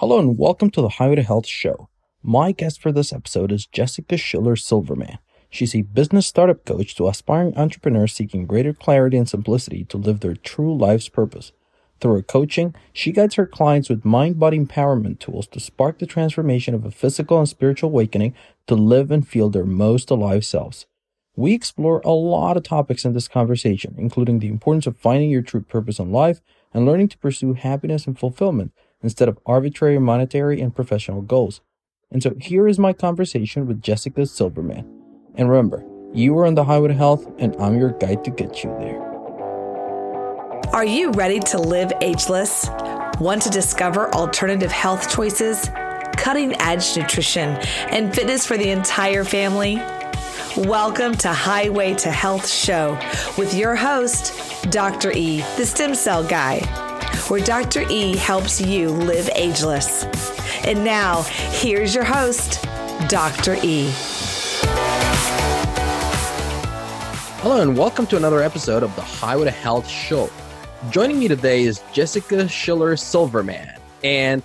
Hello and welcome to the Highway to Health show. My guest for this episode is Jessica Schiller Silverman. She's a business startup coach to aspiring entrepreneurs seeking greater clarity and simplicity to live their true life's purpose. Through her coaching, she guides her clients with mind body empowerment tools to spark the transformation of a physical and spiritual awakening to live and feel their most alive selves. We explore a lot of topics in this conversation, including the importance of finding your true purpose in life and learning to pursue happiness and fulfillment instead of arbitrary monetary and professional goals. And so here is my conversation with Jessica Silverman. And remember, you are on the highway to health, and I'm your guide to get you there. Are you ready to live ageless? Want to discover alternative health choices, cutting edge nutrition, and fitness for the entire family? Welcome to Highway to Health Show with your host, Dr. E, the stem cell guy where Dr. E helps you live ageless. And now, here's your host, Dr. E. Hello, and welcome to another episode of the Highway to Health Show. Joining me today is Jessica Schiller Silverman. And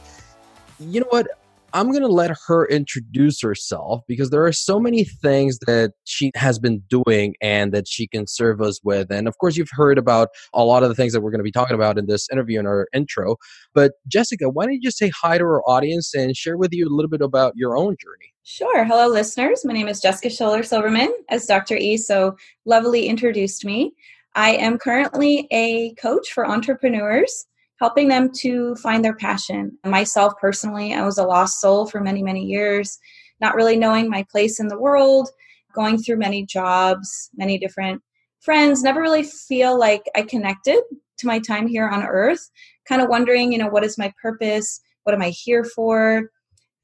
you know what? I'm going to let her introduce herself because there are so many things that she has been doing and that she can serve us with. And of course, you've heard about a lot of the things that we're going to be talking about in this interview in our intro. But Jessica, why don't you just say hi to our audience and share with you a little bit about your own journey? Sure. Hello, listeners. My name is Jessica Schiller Silverman, as Dr. E so lovely introduced me. I am currently a coach for entrepreneurs helping them to find their passion. Myself personally, I was a lost soul for many, many years, not really knowing my place in the world, going through many jobs, many different friends, never really feel like I connected to my time here on earth, kind of wondering, you know, what is my purpose? What am I here for?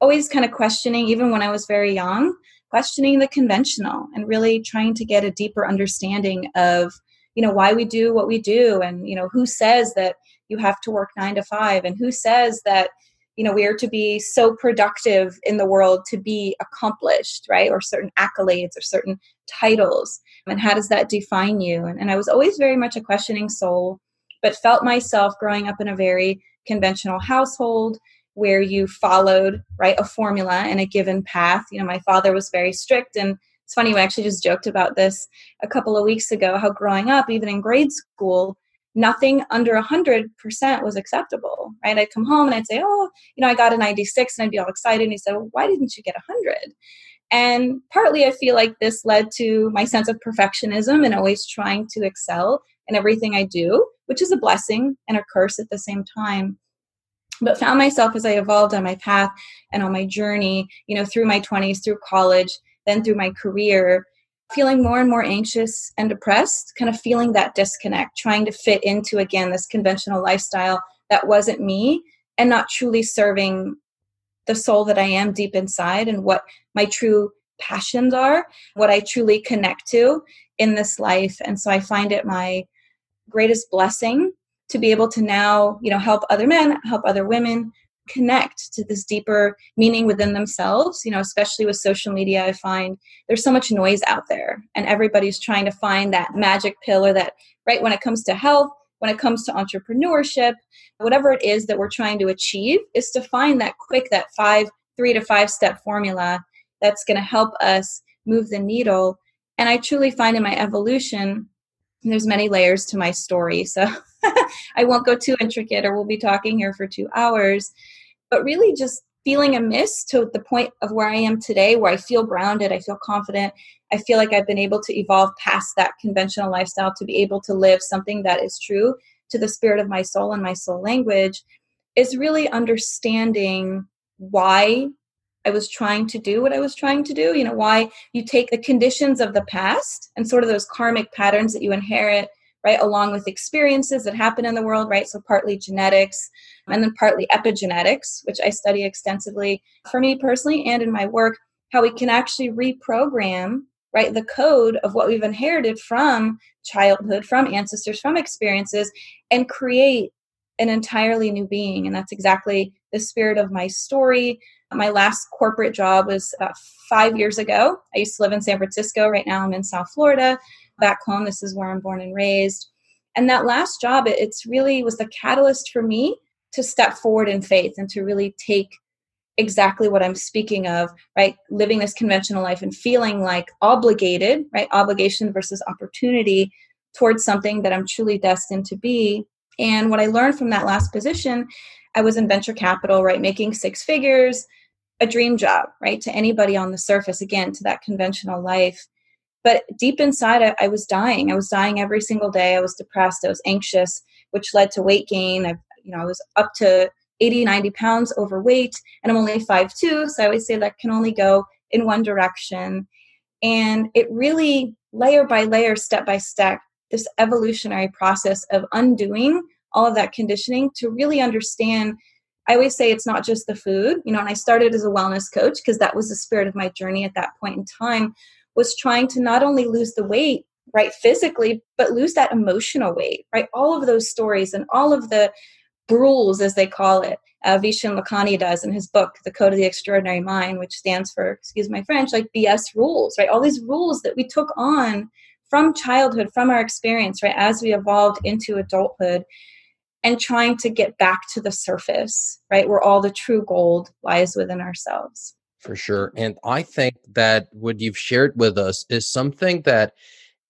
Always kind of questioning, even when I was very young, questioning the conventional and really trying to get a deeper understanding of you know why we do what we do and you know who says that you have to work 9 to 5 and who says that you know we are to be so productive in the world to be accomplished right? Or certain accolades or certain titles. And how does that define you? And, and i was always very much a questioning soul but felt myself growing up in a very conventional household where you followed right a formula and a given path. You know my father was very strict and it's funny, we actually just joked about this a couple of weeks ago how growing up, even in grade school, nothing under 100% was acceptable, right? I'd come home and I'd say, oh, you know, I got a 96, and I'd be all excited. And he said, well, why didn't you get 100? And partly I feel like this led to my sense of perfectionism and always trying to excel in everything I do, which is a blessing and a curse at the same time. But found myself as I evolved on my path and on my journey, you know, through my 20s, through college, then through my career, feeling more and more anxious and depressed, kind of feeling that disconnect, trying to fit into again this conventional lifestyle that wasn't me and not truly serving the soul that I am deep inside and what my true passions are, what I truly connect to in this life. And so I find it my greatest blessing to be able to now, you know, help other men, help other women connect to this deeper meaning within themselves you know especially with social media i find there's so much noise out there and everybody's trying to find that magic pill or that right when it comes to health when it comes to entrepreneurship whatever it is that we're trying to achieve is to find that quick that five three to five step formula that's going to help us move the needle. And i truly find in my evolution there's many layers to my story. So i won't go too intricate or we'll be talking here for two hours but really just feeling amiss to the point of where I am today, where I feel grounded, I feel confident, I feel like I've been able to evolve past that conventional lifestyle to be able to live something that is true to the spirit of my soul and my soul language, is really understanding why I was trying to do what I was trying to do. You know, why you take the conditions of the past and sort of those karmic patterns that you inherit right along with experiences that happen in the world right so partly genetics and then partly epigenetics which i study extensively for me personally and in my work how we can actually reprogram right the code of what we've inherited from childhood from ancestors from experiences and create an entirely new being and that's exactly the spirit of my story my last corporate job was about five years ago i used to live in san francisco right now i'm in south florida back home. This is where I'm born and raised. And that last job, it, it's really was the catalyst for me to step forward in faith and to really take exactly what I'm speaking of, right? Living this conventional life and feeling like obligated, right? Obligation versus opportunity towards something that I'm truly destined to be. And what I learned from that last position, I was in venture capital, right? Making six figures, a dream job, right? To anybody on the surface, again, to that conventional life. But deep inside, I, was dying. I was dying every single day. I was depressed. I was anxious, which led to weight gain. I, you know, I was up to 80, 90 pounds overweight, and I'm only 5'2. So I always say that can only go in one direction. And it really, layer by layer, step by step, this evolutionary process of undoing all of that conditioning to really understand. I always say it's not just the food, you know, and I started as a wellness coach because that was the spirit of my journey at that point in time was trying to not only lose the weight, right, physically, but lose that emotional weight, right? All of those stories and all of the rules, as they call it, uh, Vishen Lakhiani does in his book, The Code of the Extraordinary Mind, which stands for, excuse my French, like BS rules, right? All these rules that we took on from childhood, from our experience, right, as we evolved into adulthood, and trying to get back to the surface, right, where all the true gold lies within ourselves. For sure. And I think that what you've shared with us is something that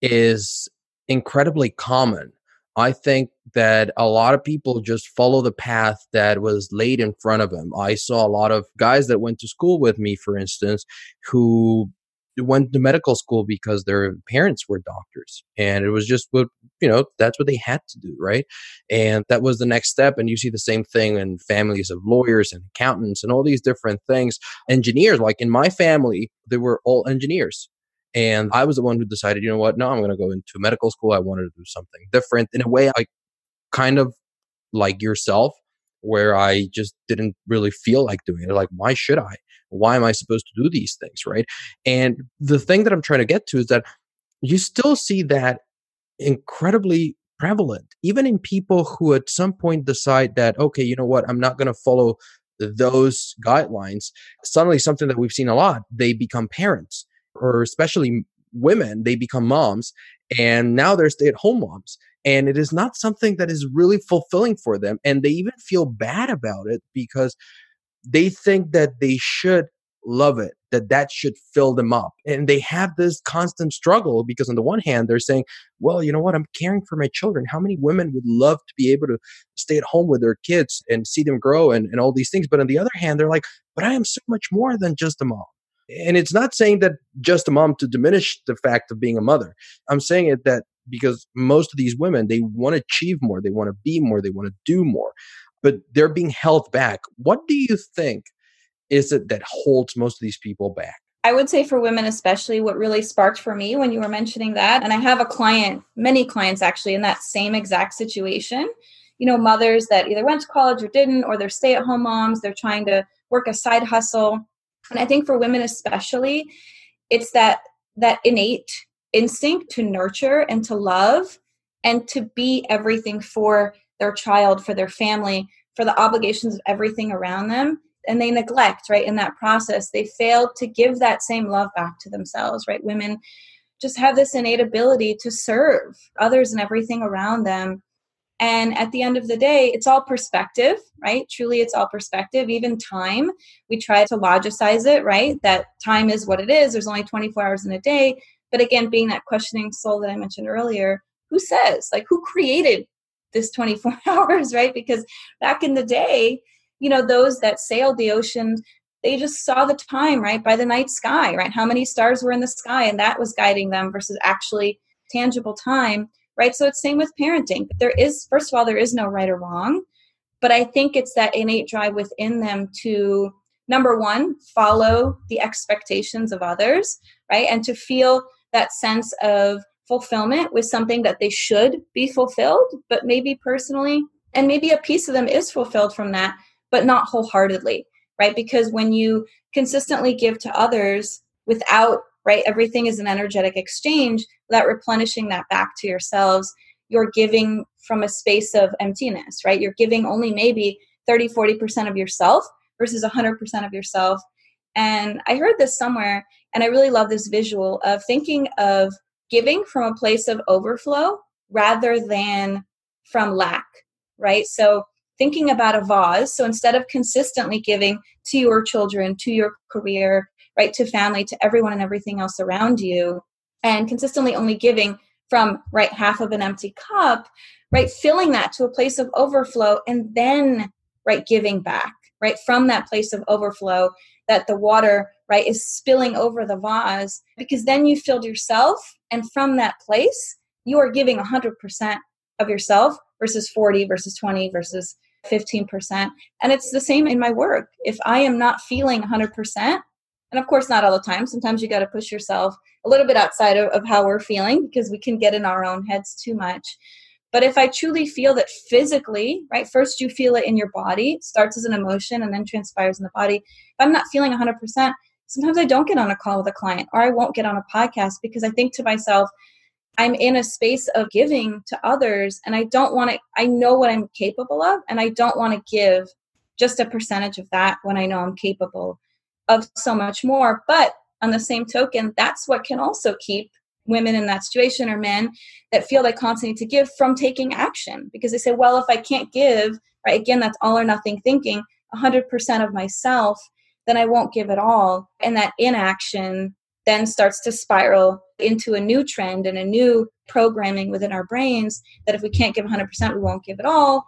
is incredibly common. I think that a lot of people just follow the path that was laid in front of them. I saw a lot of guys that went to school with me, for instance, who went to medical school because their parents were doctors and it was just what you know that's what they had to do right? And that was the next step and you see the same thing in families of lawyers and accountants and all these different things. Engineers like in my family they were all engineers and i was the one who decided you know what no i'm going to go into medical school i wanted to do something different in a way i kind of like yourself where i just didn't really feel like doing it like why should i why am I supposed to do these things? Right. And the thing that I'm trying to get to is that you still see that incredibly prevalent, even in people who at some point decide that, okay, you know what, I'm not going to follow those guidelines. Suddenly, something that we've seen a lot, they become parents, or especially women, they become moms, and now they're stay at home moms. And it is not something that is really fulfilling for them. And they even feel bad about it because they think that they should love it that that should fill them up and they have this constant struggle because on the one hand they're saying well you know what i'm caring for my children how many women would love to be able to stay at home with their kids and see them grow and, and all these things but on the other hand they're like but i am so much more than just a mom and it's not saying that just a mom to diminish the fact of being a mother i'm saying it that because most of these women they want to achieve more they want to be more they want to do more but they're being held back. What do you think is it that holds most of these people back? I would say for women, especially, what really sparked for me when you were mentioning that, and I have a client, many clients actually, in that same exact situation. You know, mothers that either went to college or didn't, or they're stay at home moms, they're trying to work a side hustle. And I think for women, especially, it's that that innate instinct to nurture and to love and to be everything for their child, for their family, for the obligations of everything around them. And they neglect, right, in that process. They fail to give that same love back to themselves, right? Women just have this innate ability to serve others and everything around them. And at the end of the day, it's all perspective, right? Truly, it's all perspective. Even time, we try to logicize it, right? That time is what it is. There's only 24 hours in a day. But again, being that questioning soul that I mentioned earlier, who says, like, who created this 24 hours, right? Because back in the day, you know, those that sailed the ocean, they just saw the time, right, by the night sky, right? How many stars were in the sky, and that was guiding them versus actually tangible time, right? So it's same with parenting. There is, first of all, there is no right or wrong, but I think it's that innate drive within them to number one, follow the expectations of others, right, and to feel that sense of fulfillment with something that they should be fulfilled, but maybe personally, and maybe a piece of them is fulfilled from that, but not wholeheartedly, right? Because when you consistently give to others without, right, everything is an energetic exchange, without replenishing that back to yourselves, you're giving from a space of emptiness, right? You're giving only maybe 30, 40% of yourself versus 100% of yourself. And I heard this somewhere, and I really love this visual of thinking of giving from a place of overflow rather than from lack, right? So thinking about a vase. So instead of consistently giving to your children, to your career, right, to family, to everyone and everything else around you, and consistently only giving from right half of an empty cup, right, filling that to a place of overflow and then right giving back, right, from that place of overflow that the water right is spilling over the vase because then you filled yourself and from that place you are giving 100% of yourself versus 40 versus 20 versus 15%. And it's the same in my work. If I am not feeling 100%, and of course, not all the time, sometimes you got to push yourself a little bit outside of, of how we're feeling because we can get in our own heads too much. But if I truly feel that physically, right, first you feel it in your body, starts as an emotion and then transpires in the body. If I'm not feeling 100%, sometimes I don't get on a call with a client or I won't get on a podcast because I think to myself, I'm in a space of giving to others and I don't want to, I know what I'm capable of and I don't want to give just a percentage of that when I know I'm capable of so much more. But on the same token, that's what can also keep women in that situation or men that feel they constantly need to give from taking action because they say, well, if I can't give, right, again, that's all or nothing thinking, 100% of myself, then I won't give at all. And that inaction then starts to spiral into a new trend and a new programming within our brains that if we can't give 100%, we won't give at all.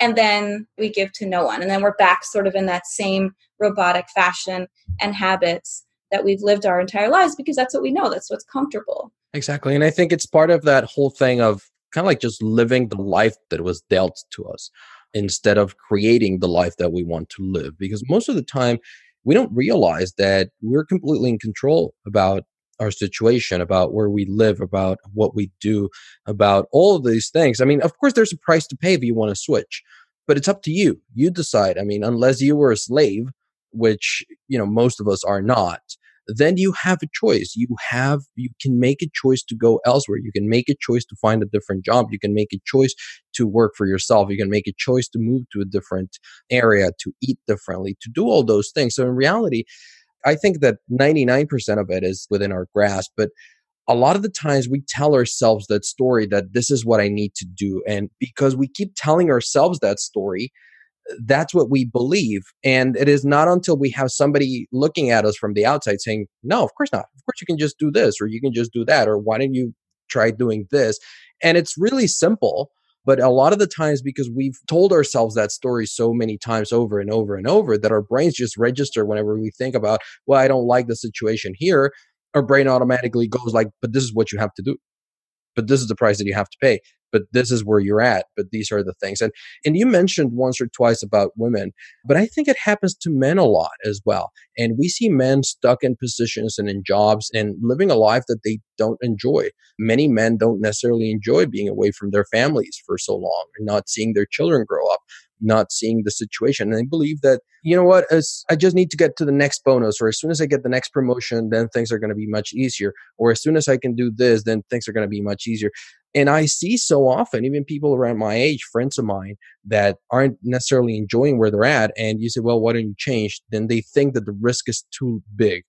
And then we give to no one. And then we're back sort of in that same robotic fashion and habits that we've lived our entire lives because that's what we know. That's what's comfortable. Exactly. And I think it's part of that whole thing of kind of like just living the life that was dealt to us instead of creating the life that we want to live. Because most of the time, we don't realize that we're completely in control about our situation, about where we live, about what we do, about all of these things. I mean, of course, there's a price to pay if you want to switch, but it's up to you. You decide. I mean, unless you were a slave, which, you know, most of us are not, then you have a choice. You have, you can make a choice to go elsewhere. You can make a choice to find a different job. You can make a choice to work for yourself. You can make a choice to move to a different area, to eat differently, to do all those things. So in reality, I think that 99% of it is within our grasp, but a lot of the times we tell ourselves that story that this is what I need to do. And because we keep telling ourselves that story, that's what we believe. And it is not until we have somebody looking at us from the outside saying, no, of course not. Of course you can just do this or you can just do that or why don't you try doing this? And it's really simple. But a lot of the times, because we've told ourselves that story so many times over and over and over, that our brains just register whenever we think about, well, I don't like the situation here, our brain automatically goes like, but this is what you have to do. But this is the price that you have to pay but this is where you're at but these are the things and and you mentioned once or twice about women but i think it happens to men a lot as well and we see men stuck in positions and in jobs and living a life that they don't enjoy many men don't necessarily enjoy being away from their families for so long and not seeing their children grow up not seeing the situation. And I believe that, you know what, as I just need to get to the next bonus, or as soon as I get the next promotion, then things are going to be much easier. Or as soon as I can do this, then things are going to be much easier. And I see so often, even people around my age, friends of mine, that aren't necessarily enjoying where they're at. And you say, well, why don't you change? Then they think that the risk is too big.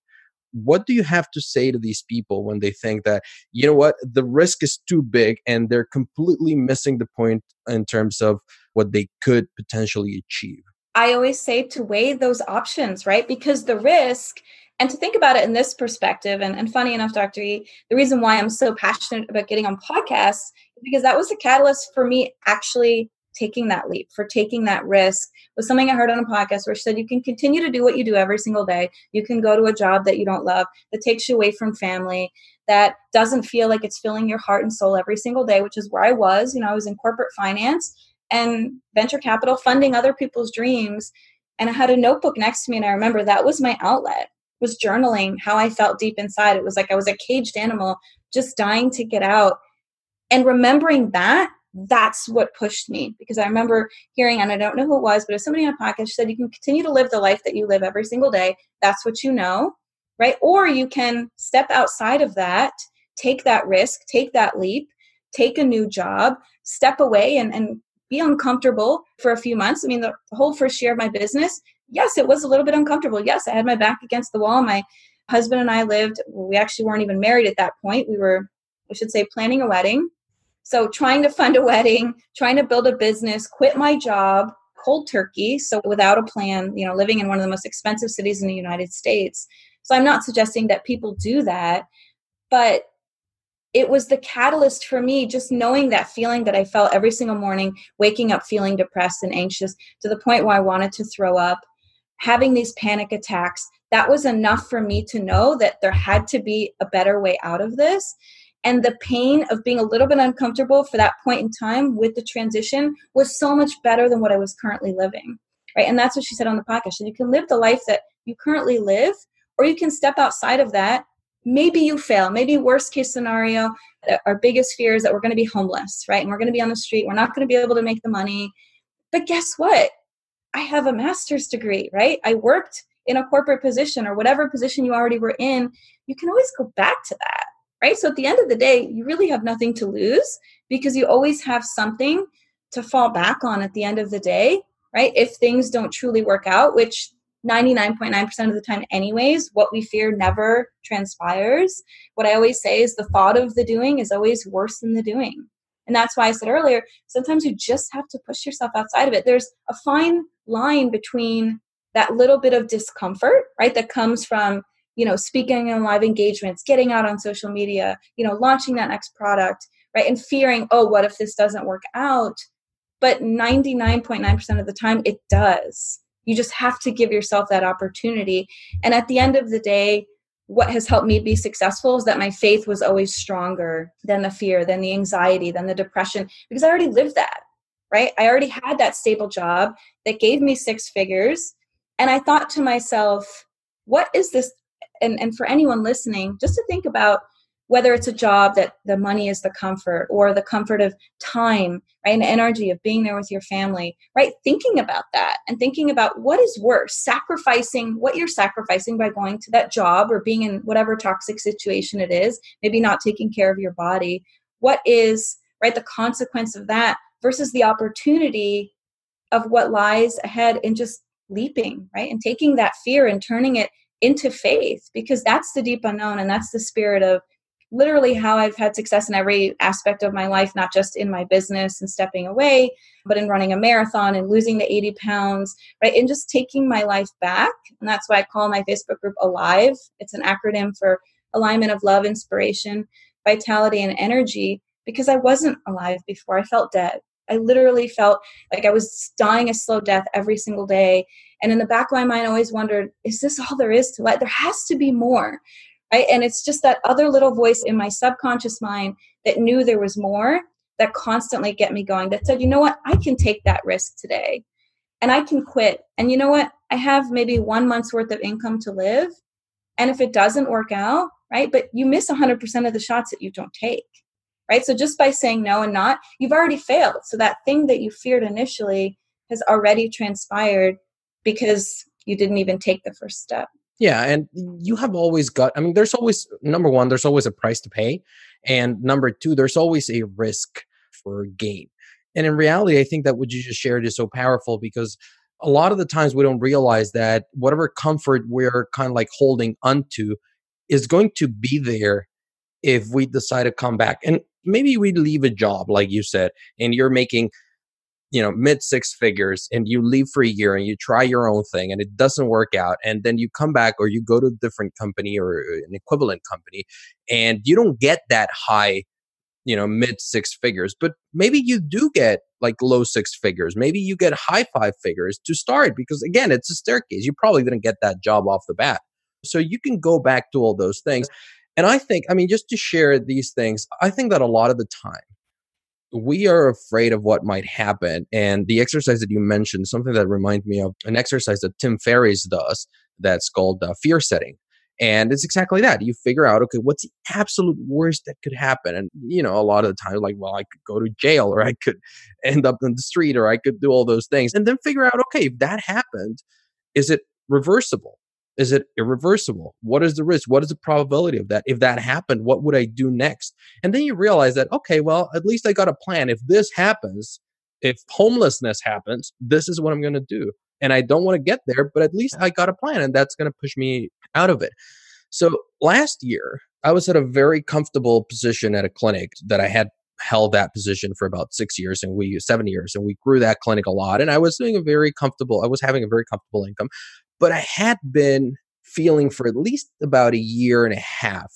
What do you have to say to these people when they think that, you know what, the risk is too big and they're completely missing the point in terms of what they could potentially achieve? I always say to weigh those options, right? Because the risk and to think about it in this perspective, and, and funny enough, Dr. E, the reason why I'm so passionate about getting on podcasts is because that was the catalyst for me actually taking that leap, for taking that risk, was something I heard on a podcast where she said, You can continue to do what you do every single day. You can go to a job that you don't love, that takes you away from family, that doesn't feel like it's filling your heart and soul every single day, which is where I was. You know, I was in corporate finance and venture capital funding other people's dreams. And I had a notebook next to me, and I remember that was my outlet was journaling how I felt deep inside. It was like I was a caged animal just dying to get out. And remembering that, that's what pushed me because I remember hearing, and I don't know who it was, but if somebody on a podcast said, you can continue to live the life that you live every single day. That's what you know, right? Or you can step outside of that, take that risk, take that leap, take a new job, step away and, and be uncomfortable for a few months. I mean, the whole first year of my business, yes, it was a little bit uncomfortable. Yes, I had my back against the wall. My husband and I lived, we actually weren't even married at that point. We were, I should say, planning a wedding. So trying to fund a wedding, trying to build a business, quit my job, cold turkey, so without a plan, you know, living in one of the most expensive cities in the United States. So I'm not suggesting that people do that, but it was the catalyst for me just knowing that feeling that I felt every single morning, waking up feeling depressed and anxious to the point where I wanted to throw up, having these panic attacks. That was enough for me to know that there had to be a better way out of this. And the pain of being a little bit uncomfortable for that point in time with the transition was so much better than what I was currently living. Right. And that's what she said on the podcast. So you can live the life that you currently live, or you can step outside of that maybe you fail. Maybe worst case scenario our biggest fear is that we're going to be homeless right? And we're going to be on the street. We're not going to be able to make the money. But guess what? I have a master's degree right? I worked in a corporate position or whatever position you already were in. You can always go back to that right? So at the end of the day you really have nothing to lose because you always have something to fall back on at the end of the day right? If things don't truly work out which 99.9% of the time anyways what we fear never transpires. What i always say is the thought of the doing is always worse than the doing. And that's why i said earlier sometimes you just have to push yourself outside of it. There's a fine line between that little bit of discomfort right that comes from you know speaking in live engagements getting out on social media you know launching that next product right and fearing oh what if this doesn't work out? But 99.9% of the time it does you just have to give yourself that opportunity. And at the end of the day, what has helped me be successful is that my faith was always stronger than the fear, than the anxiety, than the depression, because I already lived that, right? I already had that stable job that gave me six figures. And I thought to myself, what is this? And, and for anyone listening, just to think about whether it's a job that the money is the comfort or the comfort of time right and energy of being there with your family right thinking about that and thinking about what is worse sacrificing what you're sacrificing by going to that job or being in whatever toxic situation it is maybe not taking care of your body what is right the consequence of that versus the opportunity of what lies ahead and just leaping right and taking that fear and turning it into faith because that's the deep unknown and that's the spirit of literally how I've had success in every aspect of my life, not just in my business and stepping away, but in running a marathon and losing the 80 pounds, right? And just taking my life back. And that's why I call my Facebook group Alive. It's an acronym for alignment of love, inspiration, vitality, and energy because I wasn't alive before. I felt dead. I literally felt like I was dying a slow death every single day. And in the back of my mind, I always wondered, is this all there is to life? There has to be more, and it's just that other little voice in my subconscious mind that knew there was more that constantly get me going that said you know what? I can take that risk today. And i can quit. And you know what? I have maybe one month's worth of income to live. And if it doesn't work out right but you miss 100% of the shots that you don't take right? So just by saying no and not you've already failed. So that thing that you feared initially has already transpired because you didn't even take the first step yeah, and you have always got, I mean, there's always, number one, there's always a price to pay. And number two, there's always a risk for gain. And in reality, I think that what you just shared is so powerful because a lot of the times we don't realize that whatever comfort we're kind of like holding onto is going to be there if we decide to come back. And maybe we leave a job, like you said, and you're making you know mid six figures and you leave for a year and you try your own thing and it doesn't work out and then you come back or you go to a different company or uh, an equivalent company and you don't get that high you know mid six figures but maybe you do get like low six figures. Maybe you get high five figures to start because again it's a staircase. You probably didn't get that job off the bat. So you can go back to all those things and i think i mean just to share these things i think that a lot of the time we are afraid of what might happen. And the exercise that you mentioned, something that reminds me of an exercise that Tim Ferriss does that's called uh, fear setting. And it's exactly that. You figure out, okay, what's the absolute worst that could happen? And, you know, a lot of the time, like, well, I could go to jail or I could end up in the street or I could do all those things. And then figure out, okay, if that happened, is it reversible? Is it irreversible? What is the risk? What is the probability of that? If that happened, what would I do next? And then you realize that, okay, well, at least I got a plan. If this happens, if homelessness happens, this is what I'm going to do. And I don't want to get there, but at least I got a plan and that's going to push me out of it. So last year, I was at a very comfortable position at a clinic that I had held that position for about six years and we seven years and we grew that clinic a lot and i was doing a very comfortable i was having a very comfortable income but i had been feeling for at least about a year and a half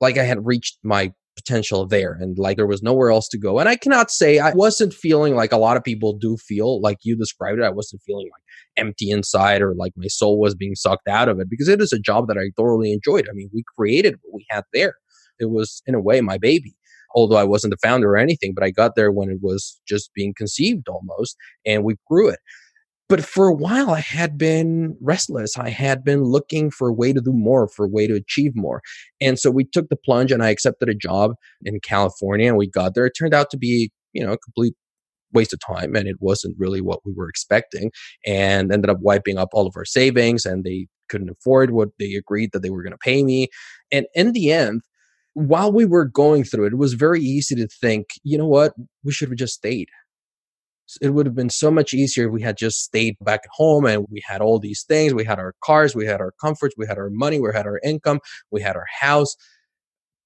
like i had reached my potential there and like there was nowhere else to go and i cannot say i wasn't feeling like a lot of people do feel like you described it i wasn't feeling like empty inside or like my soul was being sucked out of it because it is a job that i thoroughly enjoyed i mean we created what we had there it was in a way my baby although I wasn't the founder or anything, but I got there when it was just being conceived almost, and we grew it. But for a while, I had been restless. I had been looking for a way to do more, for a way to achieve more. And so we took the plunge and I accepted a job in California and we got there. It turned out to be, you know, a complete waste of time and it wasn't really what we were expecting and ended up wiping up all of our savings and they couldn't afford what they agreed that they were going to pay me. And in the end, while we were going through it, it was very easy to think, you know what, we should have just stayed. It would have been so much easier if we had just stayed back at home and we had all these things. We had our cars, we had our comforts, we had our money, we had our income, we had our house.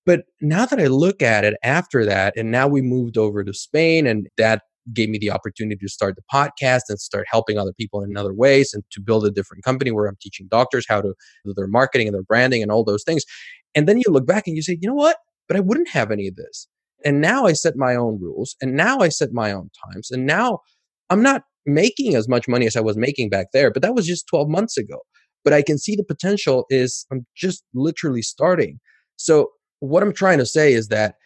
But now that I look at it after that, and now we moved over to Spain, and that gave me the opportunity to start the podcast and start helping other people in other ways and to build a different company where I'm teaching doctors how to do their marketing and their branding and all those things. And then you look back and you say, you know what? But I wouldn't have any of this. And now I set my own rules and now I set my own times. And now I'm not making as much money as I was making back there, but that was just 12 months ago. But I can see the potential is I'm just literally starting. So what I'm trying to say is that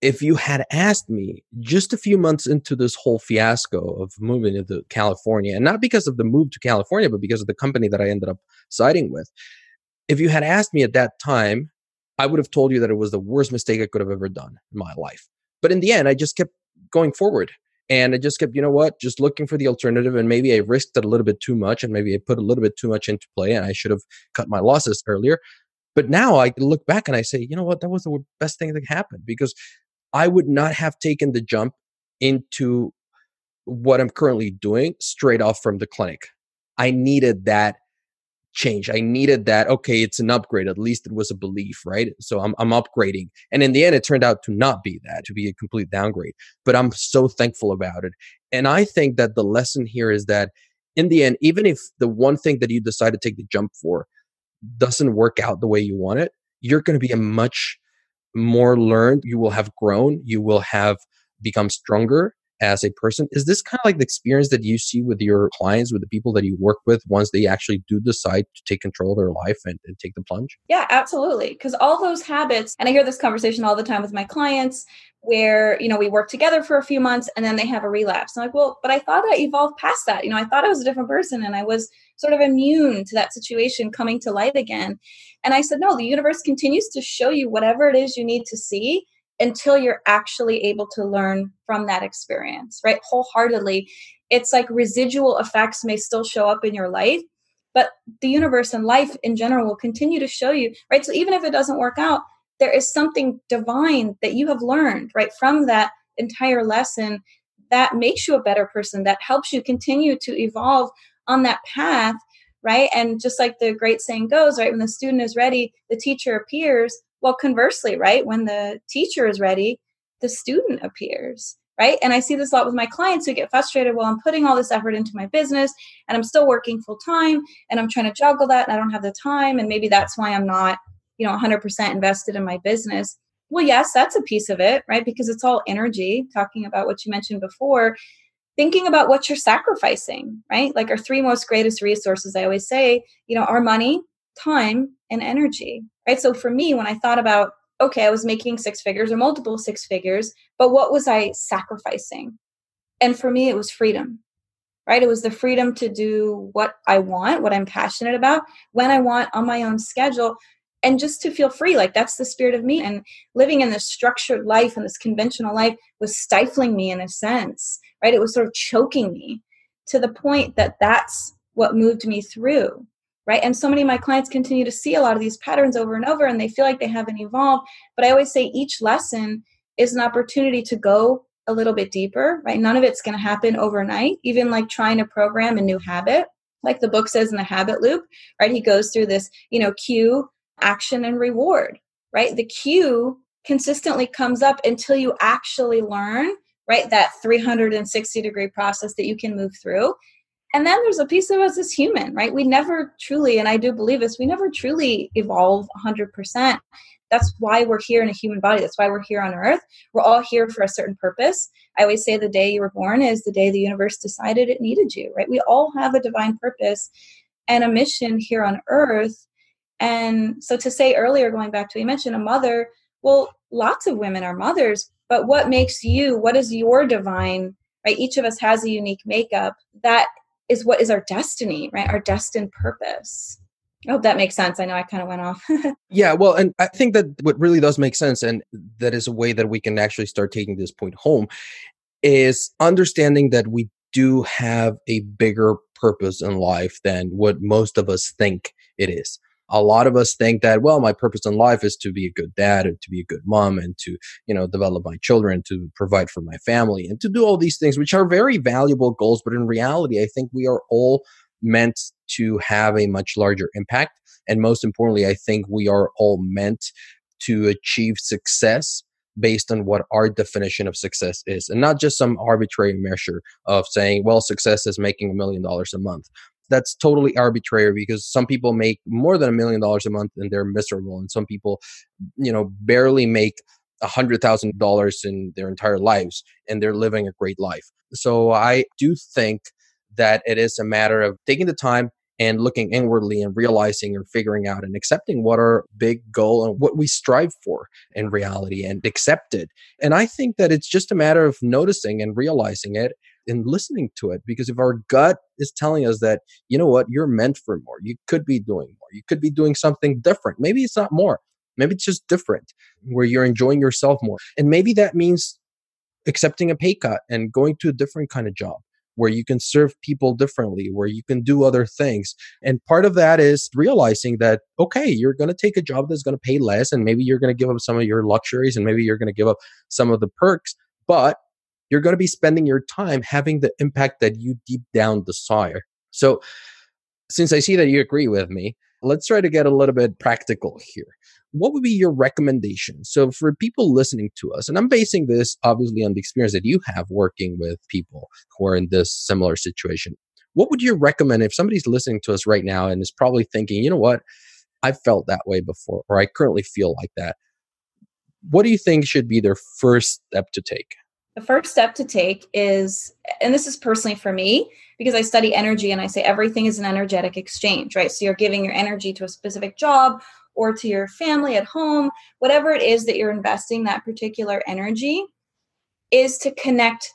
if you had asked me just a few months into this whole fiasco of moving into California, and not because of the move to California, but because of the company that I ended up siding with, if you had asked me at that time, I would have told you that it was the worst mistake I could have ever done in my life. But in the end, I just kept going forward. And I just kept, you know what, just looking for the alternative. And maybe I risked it a little bit too much and maybe I put a little bit too much into play and I should have cut my losses earlier. But now I look back and I say, you know what, that was the best thing that happened because I would not have taken the jump into what I'm currently doing straight off from the clinic. I needed that change. I needed that. Okay, it's an upgrade. At least it was a belief, right? So I'm, I'm upgrading. And in the end, it turned out to not be that, to be a complete downgrade. But I'm so thankful about it. And I think that the lesson here is that in the end, even if the one thing that you decide to take the jump for doesn't work out the way you want it, you're going to be a much more learned. You will have grown. You will have become stronger as a person. Is this kind of like the experience that you see with your clients, with the people that you work with once they actually do decide to take control of their life and, and take the plunge? Yeah, absolutely. Because all those habits, and I hear this conversation all the time with my clients where, you know, we work together for a few months and then they have a relapse. I'm like, well, but I thought I evolved past that. You know, I thought I was a different person and I was sort of immune to that situation coming to light again. And I said, no, the universe continues to show you whatever it is you need to see until you're actually able to learn from that experience, right? Wholeheartedly. It's like residual effects may still show up in your life, but the universe and life in general will continue to show you, right? So even if it doesn't work out, there is something divine that you have learned, right, from that entire lesson that makes you a better person, that helps you continue to evolve on that path, right? And just like the great saying goes, right, when the student is ready, the teacher appears well, conversely, right, when the teacher is ready, the student appears, right? And I see this a lot with my clients who get frustrated. Well, I'm putting all this effort into my business and I'm still working full time and I'm trying to juggle that and I don't have the time. And maybe that's why I'm not, you know, 100% invested in my business. Well, yes, that's a piece of it, right? Because it's all energy, talking about what you mentioned before. Thinking about what you're sacrificing, right? Like our three most greatest resources, I always say, you know, our money, time, and energy, right? So for me, when I thought about, okay, I was making six figures or multiple six figures, but what was I sacrificing? And for me, it was freedom, right? It was the freedom to do what I want, what I'm passionate about, when I want on my own schedule, and just to feel free. Like that's the spirit of me. And living in this structured life and this conventional life was stifling me in a sense, right? It was sort of choking me to the point that that's what moved me through right? And so many of my clients continue to see a lot of these patterns over and over and they feel like they haven't evolved. But I always say each lesson is an opportunity to go a little bit deeper, right? None of it's going to happen overnight, even like trying to program a new habit. Like the book says in the habit loop, right? He goes through this, you know, cue, action, and reward, right? The cue consistently comes up until you actually learn, right, that 360 degree process that you can move through. And then there's a piece of us as human, right? We never truly, and I do believe this, we never truly evolve 100%. That's why we're here in a human body. That's why we're here on earth. We're all here for a certain purpose. I always say the day you were born is the day the universe decided it needed you, right? We all have a divine purpose and a mission here on earth. And so to say earlier, going back to you mentioned a mother, well, lots of women are mothers, but what makes you, what is your divine, right? Each of us has a unique makeup. That is what is our destiny, right? Our destined purpose. I hope that makes sense. I know I kind of went off. yeah, well, and I think that what really does make sense, and that is a way that we can actually start taking this point home, is understanding that we do have a bigger purpose in life than what most of us think it is. A lot of us think that, well, my purpose in life is to be a good dad and to be a good mom and to, you know, develop my children, to provide for my family and to do all these things, which are very valuable goals. But in reality, I think we are all meant to have a much larger impact. And most importantly, I think we are all meant to achieve success based on what our definition of success is and not just some arbitrary measure of saying well success is making a million dollars a month that's totally arbitrary because some people make more than a million dollars a month and they're miserable and some people you know barely make a hundred thousand dollars in their entire lives and they're living a great life so i do think that it is a matter of taking the time and looking inwardly and realizing and figuring out and accepting what our big goal and what we strive for in reality and accept it. And I think that it's just a matter of noticing and realizing it and listening to it because if our gut is telling us that you know what? You're meant for more. You could be doing more. You could be doing something different. Maybe it's not more. Maybe it's just different where you're enjoying yourself more. And maybe that means accepting a pay cut and going to a different kind of job where you can serve people differently, where you can do other things. And part of that is realizing that, okay, you're going to take a job that's going to pay less, and maybe you're going to give up some of your luxuries, and maybe you're going to give up some of the perks, but you're going to be spending your time having the impact that you deep down desire. So, since I see that you agree with me, let's try to get a little bit practical here what would be your recommendation? So, for people listening to us, and I'm basing this obviously on the experience that you have working with people who are in this similar situation, what would you recommend if somebody's listening to us right now and is probably thinking, you know what, I felt that way before, or I currently feel like that? What do you think should be their first step to take? The first step to take is, and this is personally for me, because I study energy and I say everything is an energetic exchange, right? So you're giving your energy to a specific job or to your family at home, whatever it is that you're investing that particular energy, is to connect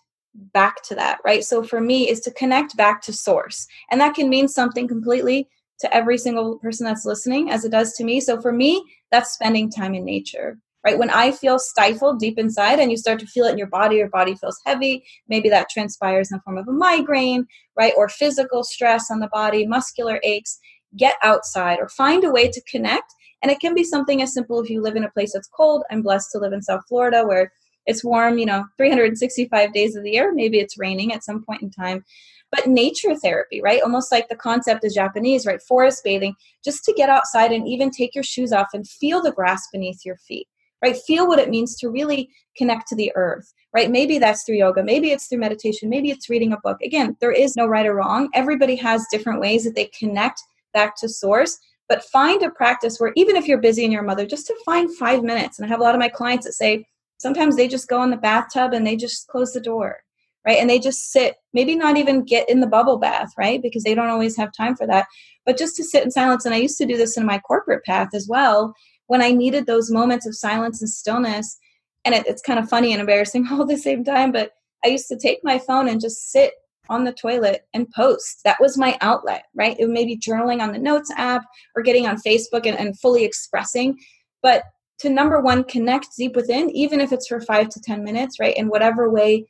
back to that, right? So for me, is to connect back to source. And that can mean something completely to every single person that's listening, as it does to me. So for me, that's spending time in nature. Right when I feel stifled deep inside and you start to feel it in your body, your body feels heavy. Maybe that transpires in the form of a migraine, right? Or physical stress on the body, muscular aches. Get outside or find a way to connect and it can be something as simple if you live in a place that's cold. I'm blessed to live in South Florida where it's warm, you know, 365 days of the year. Maybe it's raining at some point in time. But nature therapy, right? Almost like the concept is Japanese, right? Forest bathing, just to get outside and even take your shoes off and feel the grass beneath your feet, right? Feel what it means to really connect to the earth, right? Maybe that's through yoga, maybe it's through meditation, maybe it's reading a book. Again, there is no right or wrong. Everybody has different ways that they connect back to source but find a practice where even if you're busy and you're a mother just to find five minutes and i have a lot of my clients that say sometimes they just go in the bathtub and they just close the door right and they just sit maybe not even get in the bubble bath right because they don't always have time for that but just to sit in silence and i used to do this in my corporate path as well when i needed those moments of silence and stillness and it, it's kind of funny and embarrassing all at the same time but i used to take my phone and just sit on the toilet and post. That was my outlet, right? It may be journaling on the notes app or getting on Facebook and, and fully expressing. But to number one, connect deep within, even if it's for five to 10 minutes, right? In whatever way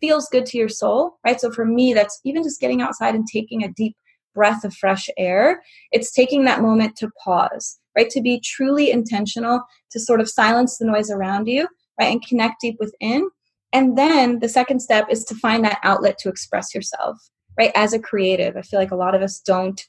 feels good to your soul, right? So for me, that's even just getting outside and taking a deep breath of fresh air. It's taking that moment to pause, right? To be truly intentional, to sort of silence the noise around you, right? And connect deep within and then the second step is to find that outlet to express yourself, right? As a creative, I feel like a lot of us don't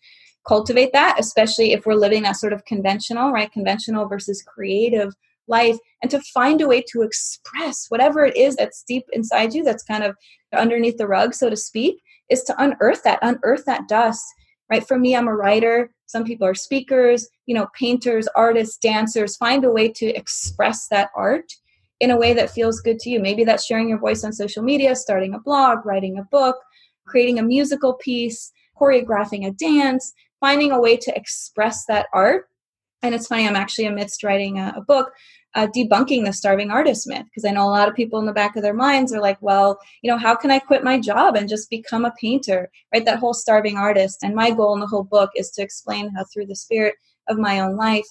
cultivate that, especially if we're living that sort of conventional, right? Conventional versus creative life and to find a way to express whatever it is that's deep inside you that's kind of underneath the rug so to speak is to unearth that unearth that dust right? For me i'm a writer. Some people are speakers you know painters artists dancers. Find a way to express that art in a way that feels good to you. Maybe that's sharing your voice on social media starting a blog writing a book creating a musical piece choreographing a dance finding a way to express that art. And it's funny i'm actually amidst writing a, a book uh, debunking the starving artist myth because I know a lot of people in the back of their minds are like, well, you know, how can I quit my job and just become a painter, right? That whole starving artist. And my goal in the whole book is to explain how, through the spirit of my own life,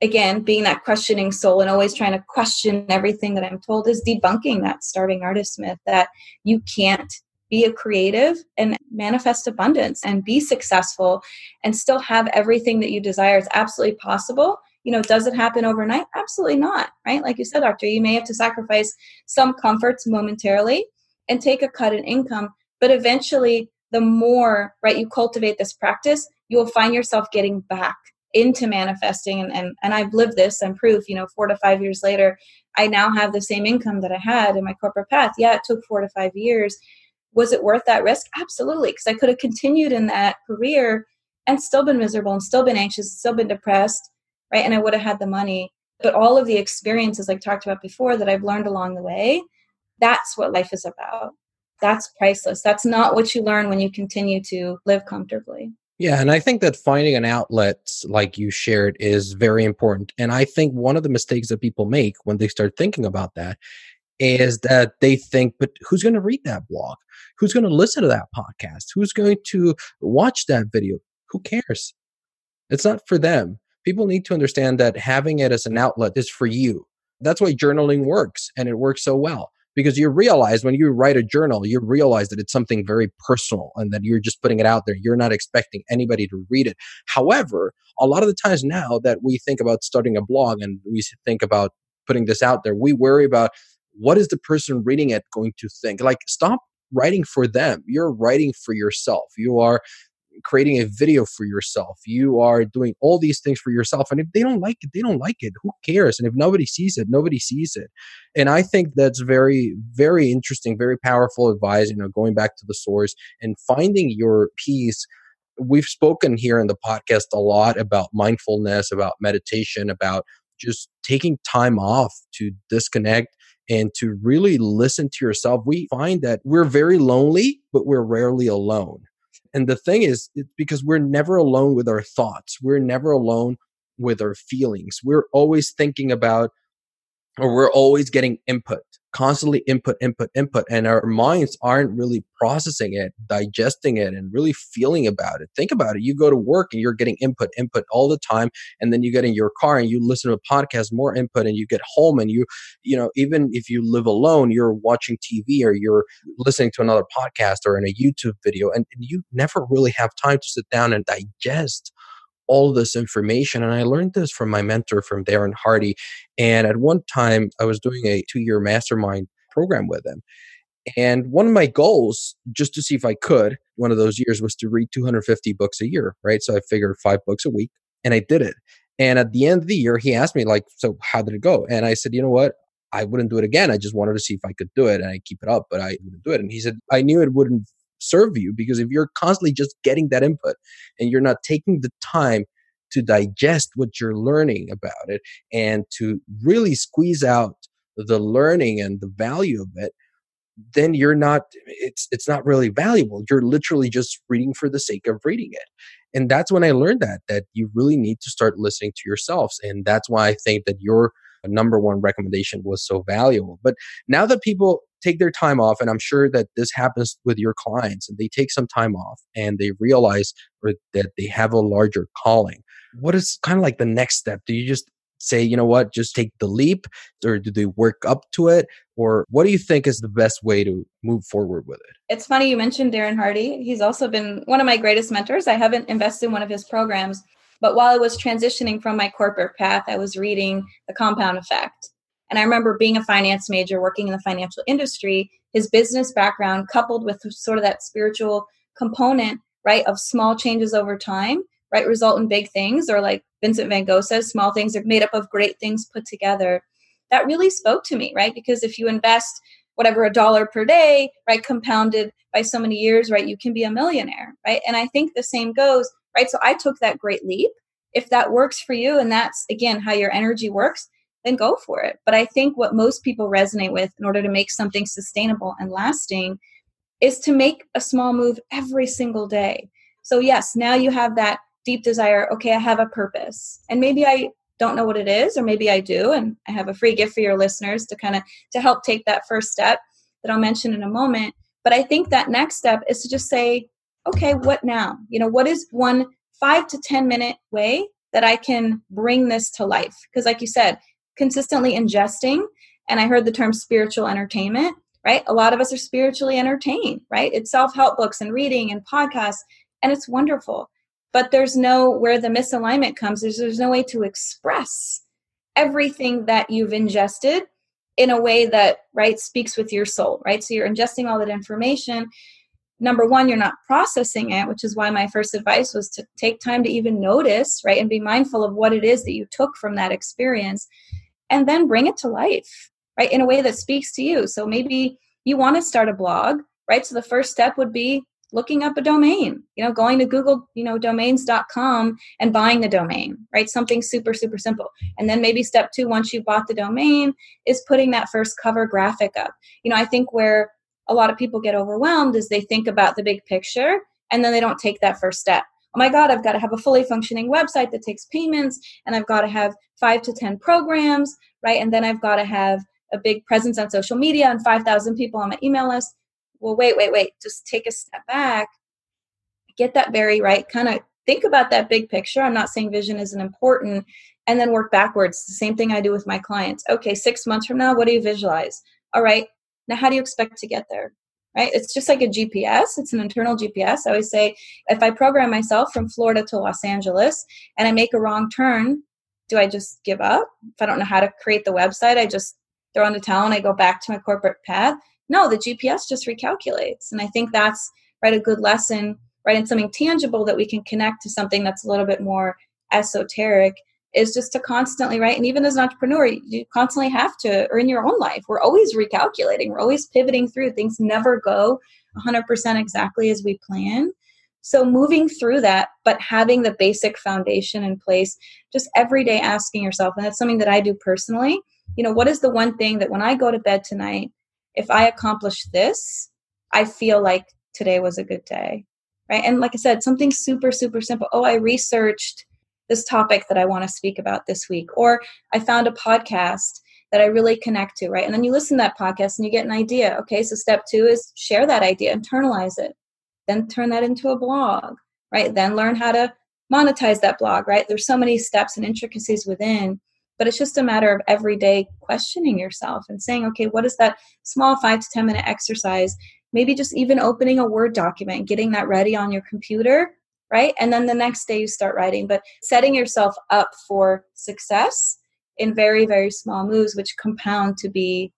again, being that questioning soul and always trying to question everything that I'm told, is debunking that starving artist myth that you can't be a creative and manifest abundance and be successful and still have everything that you desire. It's absolutely possible you know does it happen overnight? Absolutely not right? Like you said doctor you may have to sacrifice some comforts momentarily and take a cut in income but eventually the more right you cultivate this practice you will find yourself getting back into manifesting. And, and and I've lived this and proof you know four to five years later I now have the same income that I had in my corporate path. Yeah it took four to five years. Was it worth that risk? Absolutely because I could have continued in that career and still been miserable and still been anxious still been depressed right? And I would have had the money. But all of the experiences I talked about before that I've learned along the way, that's what life is about. That's priceless. That's not what you learn when you continue to live comfortably. Yeah, and I think that finding an outlet like you shared is very important. And I think one of the mistakes that people make when they start thinking about that is that they think, but who's going to read that blog? Who's going to listen to that podcast? Who's going to watch that video? Who cares? It's not for them people need to understand that having it as an outlet is for you. That's why journaling works and it works so well because you realize when you write a journal, you realize that it's something very personal and that you're just putting it out there. You're not expecting anybody to read it. However, a lot of the times now that we think about starting a blog and we think about putting this out there, we worry about what is the person reading it going to think? Like, stop writing for them. You're writing for yourself. You are creating a video for yourself. You are doing all these things for yourself. And if they don't like it, they don't like it. Who cares? And if nobody sees it, nobody sees it. And I think that's very, very interesting, very powerful advice, you know, going back to the source and finding your peace. We've spoken here in the podcast a lot about mindfulness, about meditation, about just taking time off to disconnect and to really listen to yourself. We find that we're very lonely, but we're rarely alone. And the thing is, it's because we're never alone with our thoughts. We're never alone with our feelings. We're always thinking about, or we're always getting input constantly input, input, input, and our minds aren't really processing it, digesting it, and really feeling about it. Think about it. You go to work and you're getting input, input all the time, and then you get in your car and you listen to a podcast, more input, and you get home and you, you know, even if you live alone, you're watching TV or you're listening to another podcast or in a YouTube video, and, you never really have time to sit down and digest all this information. And I learned this from my mentor, from Darren Hardy. And at one time, I was doing a two year mastermind program with him. And one of my goals, just to see if I could, one of those years was to read 250 books a year, right? So I figured five books a week and I did it. And at the end of the year, he asked me, like, so how did it go? And I said, you know what? I wouldn't do it again. I just wanted to see if I could do it and I keep it up, but I wouldn't do it. And he said, I knew it wouldn't serve you because if you're constantly just getting that input and you're not taking the time to digest what you're learning about it and to really squeeze out the learning and the value of it then you're not it's it's not really valuable. You're literally just reading for the sake of reading it. And that's when i learned that that you really need to start listening to yourselves. And that's why i think that your number one recommendation was so valuable. But now that people take their time off and i'm sure that this happens with your clients and they take some time off and they realize that they have a larger calling. What is kind of like the next step? Do you just say you know what? Just take the leap or do they work up to it? Or what do you think is the best way to move forward with it? It's funny you mentioned darren hardy. He's also been one of my greatest mentors. I haven't invested in one of his programs but while i was transitioning from my corporate path i was reading the compound effect and I remember being a finance major working in the financial industry, his business background coupled with sort of that spiritual component, right, of small changes over time right, result in big things, or like Vincent van Gogh says, small things are made up of great things put together. That really spoke to me, right? Because if you invest whatever a dollar per day, right, compounded by so many years, right, you can be a millionaire, right? And I think the same goes, right? So I took that great leap. If that works for you, and that's again how your energy works, then go for it. But I think what most people resonate with in order to make something sustainable and lasting is to make a small move every single day. So, yes, now you have that deep desire okay, I have a purpose. And maybe I don't know what it is or maybe I do and I have a free gift for your listeners to kind of to help take that first step that I'll mention in a moment. But I think that next step is to just say, okay, what now? You know, what is one 5 to 10 minute way that I can bring this to life? Because like you said, consistently ingesting and I heard the term spiritual entertainment right? A lot of us are spiritually entertained, right? It's self help books and reading and podcasts, and it's wonderful. But there's no, where the misalignment comes, there's, there's no way to express everything that you've ingested in a way that, right, speaks with your soul, right? So you're ingesting all that information. Number one, you're not processing it, which is why my first advice was to take time to even notice, right, and be mindful of what it is that you took from that experience and then bring it to life right in a way that speaks to you. So maybe you want to start a blog right? So the first step would be looking up a domain you know going to google you know domains.com and buying the domain right? Something super super simple. And then maybe step two once you bought the domain is putting that first cover graphic up. You know i think where a lot of people get overwhelmed is they think about the big picture and then they don't take that first step oh my god i've got to have a fully functioning website that takes payments and i've got to have five to ten programs right and then i've got to have a big presence on social media and 5,000 people on my email list. Well, wait, wait, wait. Just take a step back, get that very right, kind of think about that big picture. I'm not saying vision isn't important, and then work backwards. The same thing I do with my clients. Okay, six months from now, what do you visualize? All right, now how do you expect to get there? Right? It's just like a GPS, it's an internal GPS. I always say if I program myself from Florida to Los Angeles and I make a wrong turn, do I just give up? If I don't know how to create the website, I just throw in the towel and I go back to my corporate path. No, the GPS just recalculates. And I think that's right a good lesson, right, in something tangible that we can connect to something that's a little bit more esoteric is just to constantly right and even as an entrepreneur you constantly have to or in your own life we're always recalculating we're always pivoting through things never go 100% exactly as we plan so moving through that but having the basic foundation in place just every day asking yourself and that's something that i do personally you know, what is the one thing that when I go to bed tonight, if I accomplish this, I feel like today was a good day. Right. And like I said, something super, super simple. Oh, I researched this topic that I want to speak about this week. Or I found a podcast that I really connect to, right? And then you listen to that podcast and you get an idea. Okay, so step two is share that idea, internalize it, then turn that into a blog, right? Then learn how to monetize that blog, right? There's so many steps and intricacies within but it's just a matter of every day questioning yourself and saying okay what is that small five to ten minute exercise maybe just even opening a word document getting that ready on your computer right and then the next day you start writing but setting yourself up for success in very very small moves which compound to be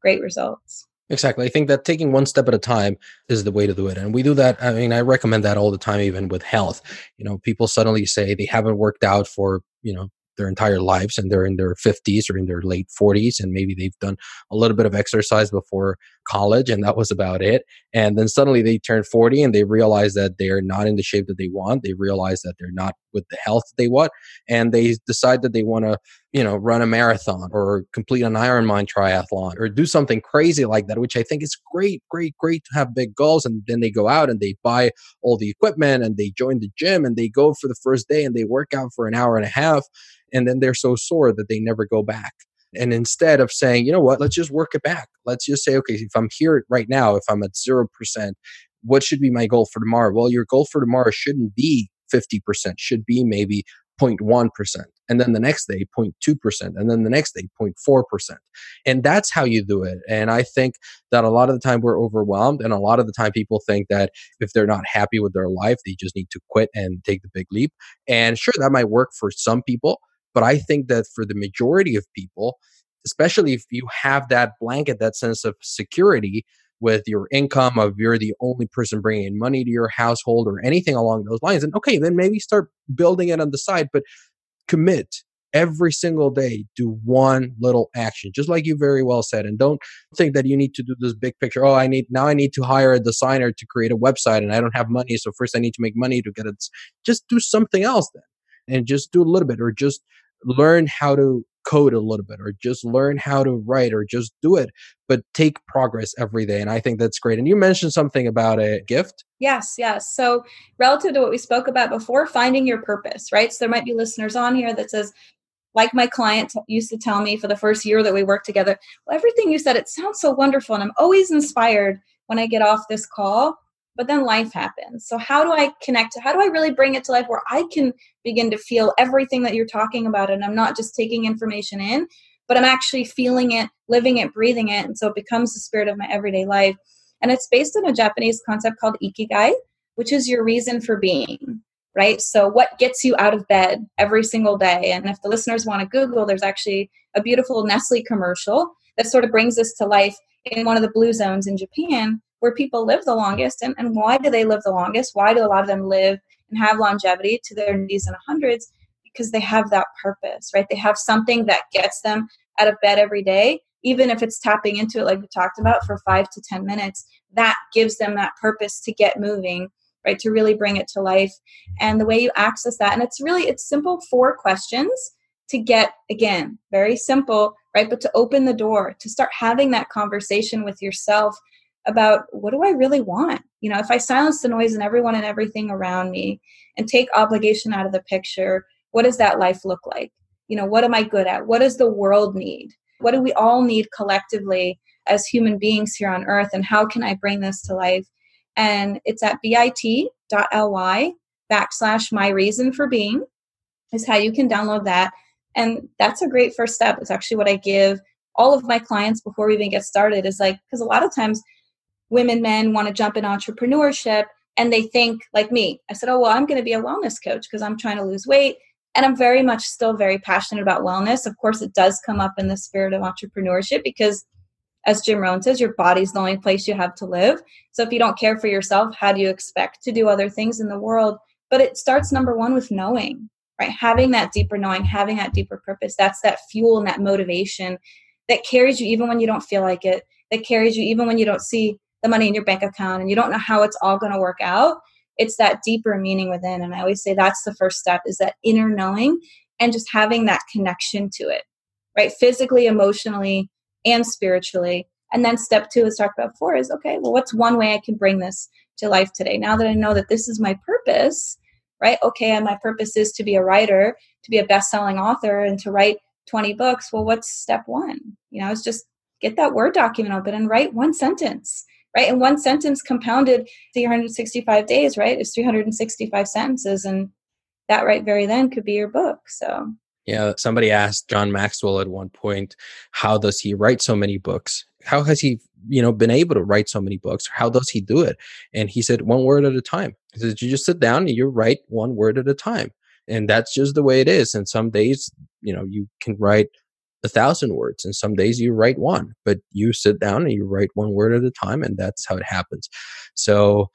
great results Exactly. I think that taking one step at a time is the way to do it. And we do that. I mean, I recommend that all the time, even with health. You know, people suddenly say they haven't worked out for, you know, their entire lives and they're in their 50s or in their late 40s and maybe they've done a little bit of exercise before college and that was about it and then suddenly they turn 40 and they realize that they're not in the shape that they want they realize that they're not with the health they want and they decide that they want to you know run a marathon or complete an ironman triathlon or do something crazy like that which i think is great great great to have big goals and then they go out and they buy all the equipment and they join the gym and they go for the first day and they work out for an hour and a half and then they're so sore that they never go back and instead of saying, you know what, let's just work it back. Let's just say, okay, if I'm here right now, if I'm at 0%, what should be my goal for tomorrow? Well, your goal for tomorrow shouldn't be 50%, should be maybe 0.1%. And then the next day, 0.2%. And then the next day, 0.4%. And that's how you do it. And I think that a lot of the time we're overwhelmed. And a lot of the time people think that if they're not happy with their life, they just need to quit and take the big leap. And sure, that might work for some people. But I think that for the majority of people, especially if you have that blanket, that sense of security, with your income, of you're the only person bringing in money to your household or anything along those lines, and okay, then maybe start building it on the side, but commit every single day do one little action just like you very well said and don't think that you need to do this big picture oh i need now i need to hire a designer to create a website and i don't have money so first i need to make money to get it. Just do something else then and just do a little bit or just learn how to code a little bit or just learn how to write or just do it but take progress every day and i think that's great and you mentioned something about a gift yes yes so relative to what we spoke about before finding your purpose right so there might be listeners on here that says like my client used to tell me for the first year that we worked together, well, everything you said, it sounds so wonderful. And I'm always inspired when I get off this call, but then life happens. So, how do I connect? How do I really bring it to life where I can begin to feel everything that you're talking about? And I'm not just taking information in, but I'm actually feeling it, living it, breathing it. And so it becomes the spirit of my everyday life. And it's based on a Japanese concept called ikigai, which is your reason for being right? So, what gets you out of bed every single day? And if the listeners want to Google, there's actually a beautiful Nestle commercial that sort of brings this to life in one of the blue zones in Japan where people live the longest. And, and why do they live the longest? Why do a lot of them live and have longevity to their 90s and hundreds? Because they have that purpose, right? They have something that gets them out of bed every day, even if it's tapping into it, like we talked about, for five to 10 minutes. That gives them that purpose to get moving right to really bring it to life and the way you access that and it's really it's simple four questions to get again very simple right but to open the door to start having that conversation with yourself about what do i really want? You know if i silence the noise and everyone and everything around me and take obligation out of the picture what does that life look like? You know what am i good at? What does the world need? What do we all need collectively as human beings here on earth and how can i bring this to life? And it's at bit.ly backslash my reason for being is how you can download that. And that's a great first step. It's actually what I give all of my clients before we even get started is like, because a lot of times women, men want to jump in entrepreneurship and they think like me. I said, oh, well, I'm going to be a wellness coach because I'm trying to lose weight. And I'm very much still very passionate about wellness. Of course, it does come up in the spirit of entrepreneurship because as Jim Rohn says, your body's the only place you have to live. So if you don't care for yourself, how do you expect to do other things in the world? But it starts number one with knowing, right? Having that deeper knowing, having that deeper purpose. That's that fuel and that motivation that carries you even when you don't feel like it, that carries you even when you don't see the money in your bank account and you don't know how it's all going to work out. It's that deeper meaning within. And I always say that's the first step is that inner knowing and just having that connection to it, right? Physically, emotionally, and spiritually. And then step two, is talked about before, is okay, well, what's one way I can bring this to life today? Now that I know that this is my purpose, right? Okay, and my purpose is to be a writer, to be a best selling author, and to write 20 books. Well, what's step one? You know, it's just get that Word document open and write one sentence, right? And one sentence compounded 365 days, right? Is 365 sentences. And that right very then could be your book. So yeah, somebody asked John Maxwell at one point, how does he write so many books? How has he, you know, been able to write so many books? How does he do it? And he said, one word at a time. He said, you just sit down and you write one word at a time. And that's just the way it is. And some days, you know, you can write a thousand words and some days you write one, but you sit down and you write one word at a time and that's how it happens. So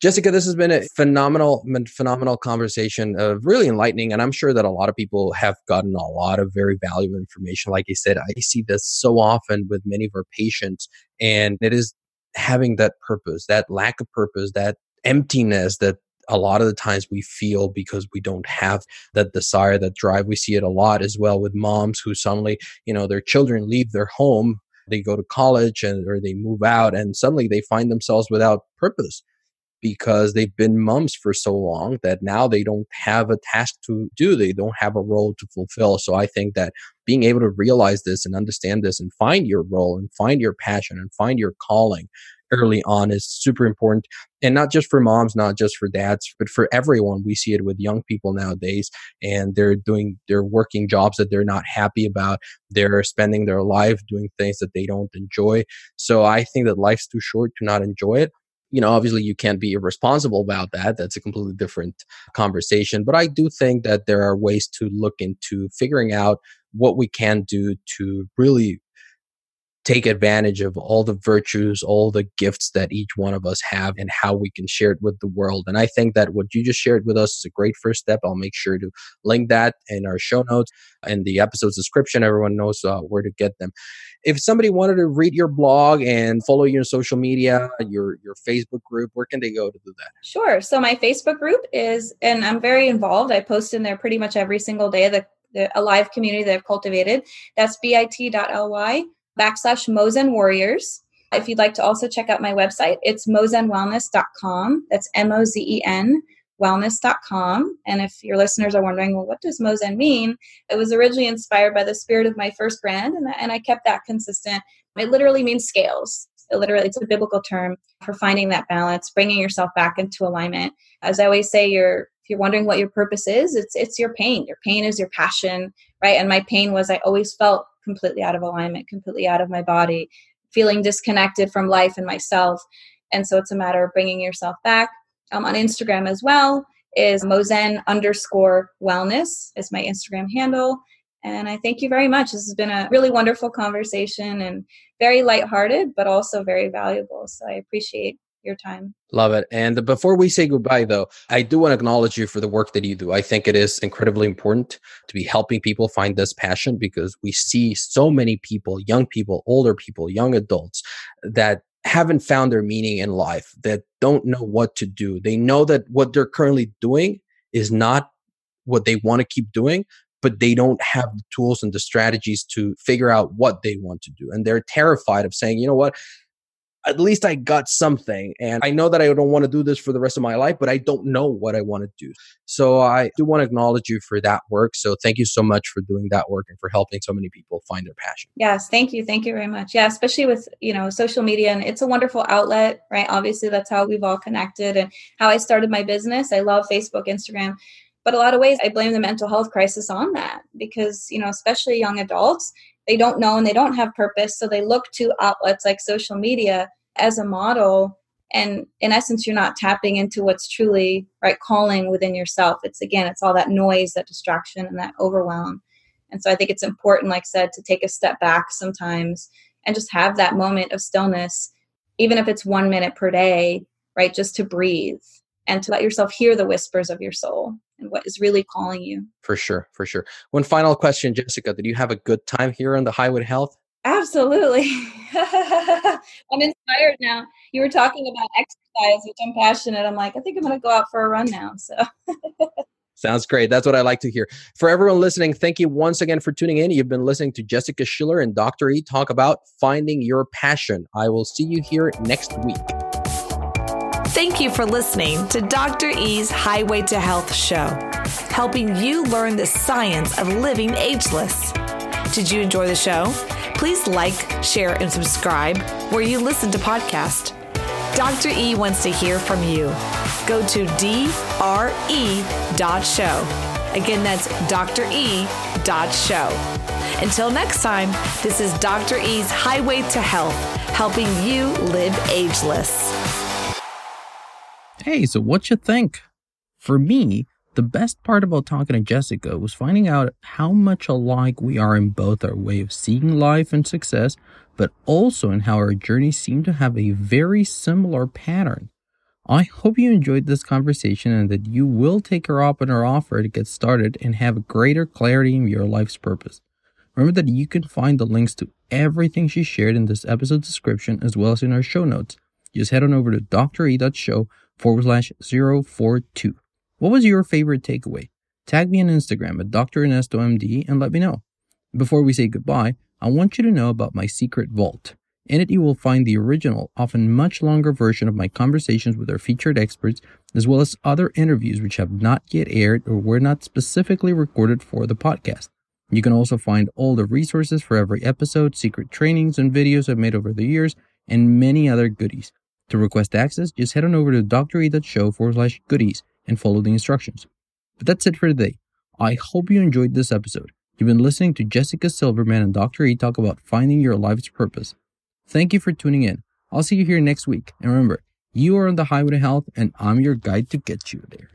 Jessica, this has been a phenomenal, phenomenal conversation, of really enlightening. And I'm sure that a lot of people have gotten a lot of very valuable information. Like I said, I see this so often with many of our patients, and it is having that purpose, that lack of purpose, that emptiness that a lot of the times we feel because we don't have that desire, that drive. We see it a lot as well with moms who suddenly, you know, their children leave their home, they go to college and or they move out and suddenly they find themselves without purpose because they've been moms for so long that now they don't have a task to do. They don't have a role to fulfill. So I think that being able to realize this and understand this and find your role and find your passion and find your calling early on is super important. And not just for moms, not just for dads, but for everyone. We see it with young people nowadays and they're doing, they're working jobs that they're not happy about. They're spending their life doing things that they don't enjoy. So I think that life's too short to not enjoy it you know, obviously you can't be irresponsible about that. That's a completely different conversation. But I do think that there are ways to look into figuring out what we can do to really take advantage of all the virtues, all the gifts that each one of us have, and how we can share it with the world. And I think that what you just shared with us is a great first step. I'll make sure to link that in our show notes and the episode's description. Everyone knows uh, where to get them. If somebody wanted to read your blog and follow you on social media, your your Facebook group, where can they go to do that? Sure. So my Facebook group is, and I'm very involved. I post in there pretty much every single day. The the, a live community that I've cultivated. That's bit.ly backslash Mozen Warriors. If you'd like to also check out my website, it's mozenwellness.com. That's M O Z E N wellness.com. And if your listeners are wondering, well, what does Mozen mean? It was originally inspired by the spirit of my first brand, and, and I kept that consistent. It literally means scales. It literally, it's a biblical term for finding that balance, bringing yourself back into alignment. As I always say, your if you're wondering what your purpose is, it's it's your pain. Your pain is your passion, right? And my pain was I always felt completely out of alignment, completely out of my body, feeling disconnected from life and myself. And so it's a matter of bringing yourself back. Um, on Instagram as well is Mozen underscore wellness is my Instagram handle. And I thank you very much. This has been a really wonderful conversation and very lighthearted, but also very valuable. So I appreciate your time. Love it. And before we say goodbye, though, I do want to acknowledge you for the work that you do. I think it is incredibly important to be helping people find this passion because we see so many people, young people, older people, young adults, that haven't found their meaning in life, that don't know what to do. They know that what they're currently doing is not what they want to keep doing, but they don't have the tools and the strategies to figure out what they want to do. And they're terrified of saying, you know what, at least I got something. And I know that I don't want to do this for the rest of my life, but I don't know what I want to do. So I do want to acknowledge you for that work. So thank you so much for doing that work and for helping so many people find their passion. Yes, thank you. Thank you very much. Yeah, especially with, you know, social media and it's a wonderful outlet, right? Obviously that's how we've all connected and how I started my business. I love Facebook, Instagram. But a lot of ways I blame the mental health crisis on that because, you know, especially young adults, they don't know and they don't have purpose so they look to outlets like social media as a model. And in essence you're not tapping into what's truly right calling within yourself. It's again it's all that noise that distraction and that overwhelm. And so i think it's important like I said to take a step back sometimes and just have that moment of stillness even if it's one minute per day right just to breathe and to let yourself hear the whispers of your soul and what is really calling you. For sure, for sure. One final question, Jessica. Did you have a good time here on the Highway to Health? Absolutely. I'm inspired now. You were talking about exercise, which I'm passionate. I'm like, I think I'm going to go out for a run now. So. Sounds great. That's what I like to hear. For everyone listening, thank you once again for tuning in. You've been listening to Jessica Schiller and Dr. E talk about finding your passion. I will see you here next week. You for listening to Dr. E's Highway to Health show, helping you learn the science of living ageless. Did you enjoy the show? Please like, share, and subscribe where you listen to podcasts. Dr. E wants to hear from you. Go to dre.show. Again, that's dre.show. Until next time, this is Dr. E's Highway to Health, helping you live ageless. Hey, so what you think? For me, the best part about talking to Jessica was finding out how much alike we are in both our way of seeing life and success, but also in how our journeys seem to have a very similar pattern. I hope you enjoyed this conversation and that you will take her up on her offer to get started and have greater clarity in your life's purpose. Remember that you can find the links to everything she shared in this episode description as well as in our show notes. Just head on over to dre.show forward slash 042. What was your favorite takeaway? Tag me on Instagram at Dr. Ernesto MD and let me know. Before we say goodbye, I want you to know about my secret vault. In it, you will find the original, often much longer version of my conversations with our featured experts, as well as other interviews which have not yet aired or were not specifically recorded for the podcast. You can also find all the resources for every episode, secret trainings and videos I've made over the years, and many other goodies. To request access, just head on over to dre.show forward slash goodies and follow the instructions. But that's it for today. I hope you enjoyed this episode. You've been listening to Jessica Silverman and Dr. E talk about finding your life's purpose. Thank you for tuning in. I'll see you here next week. And remember, you are on the highway to health, and I'm your guide to get you there.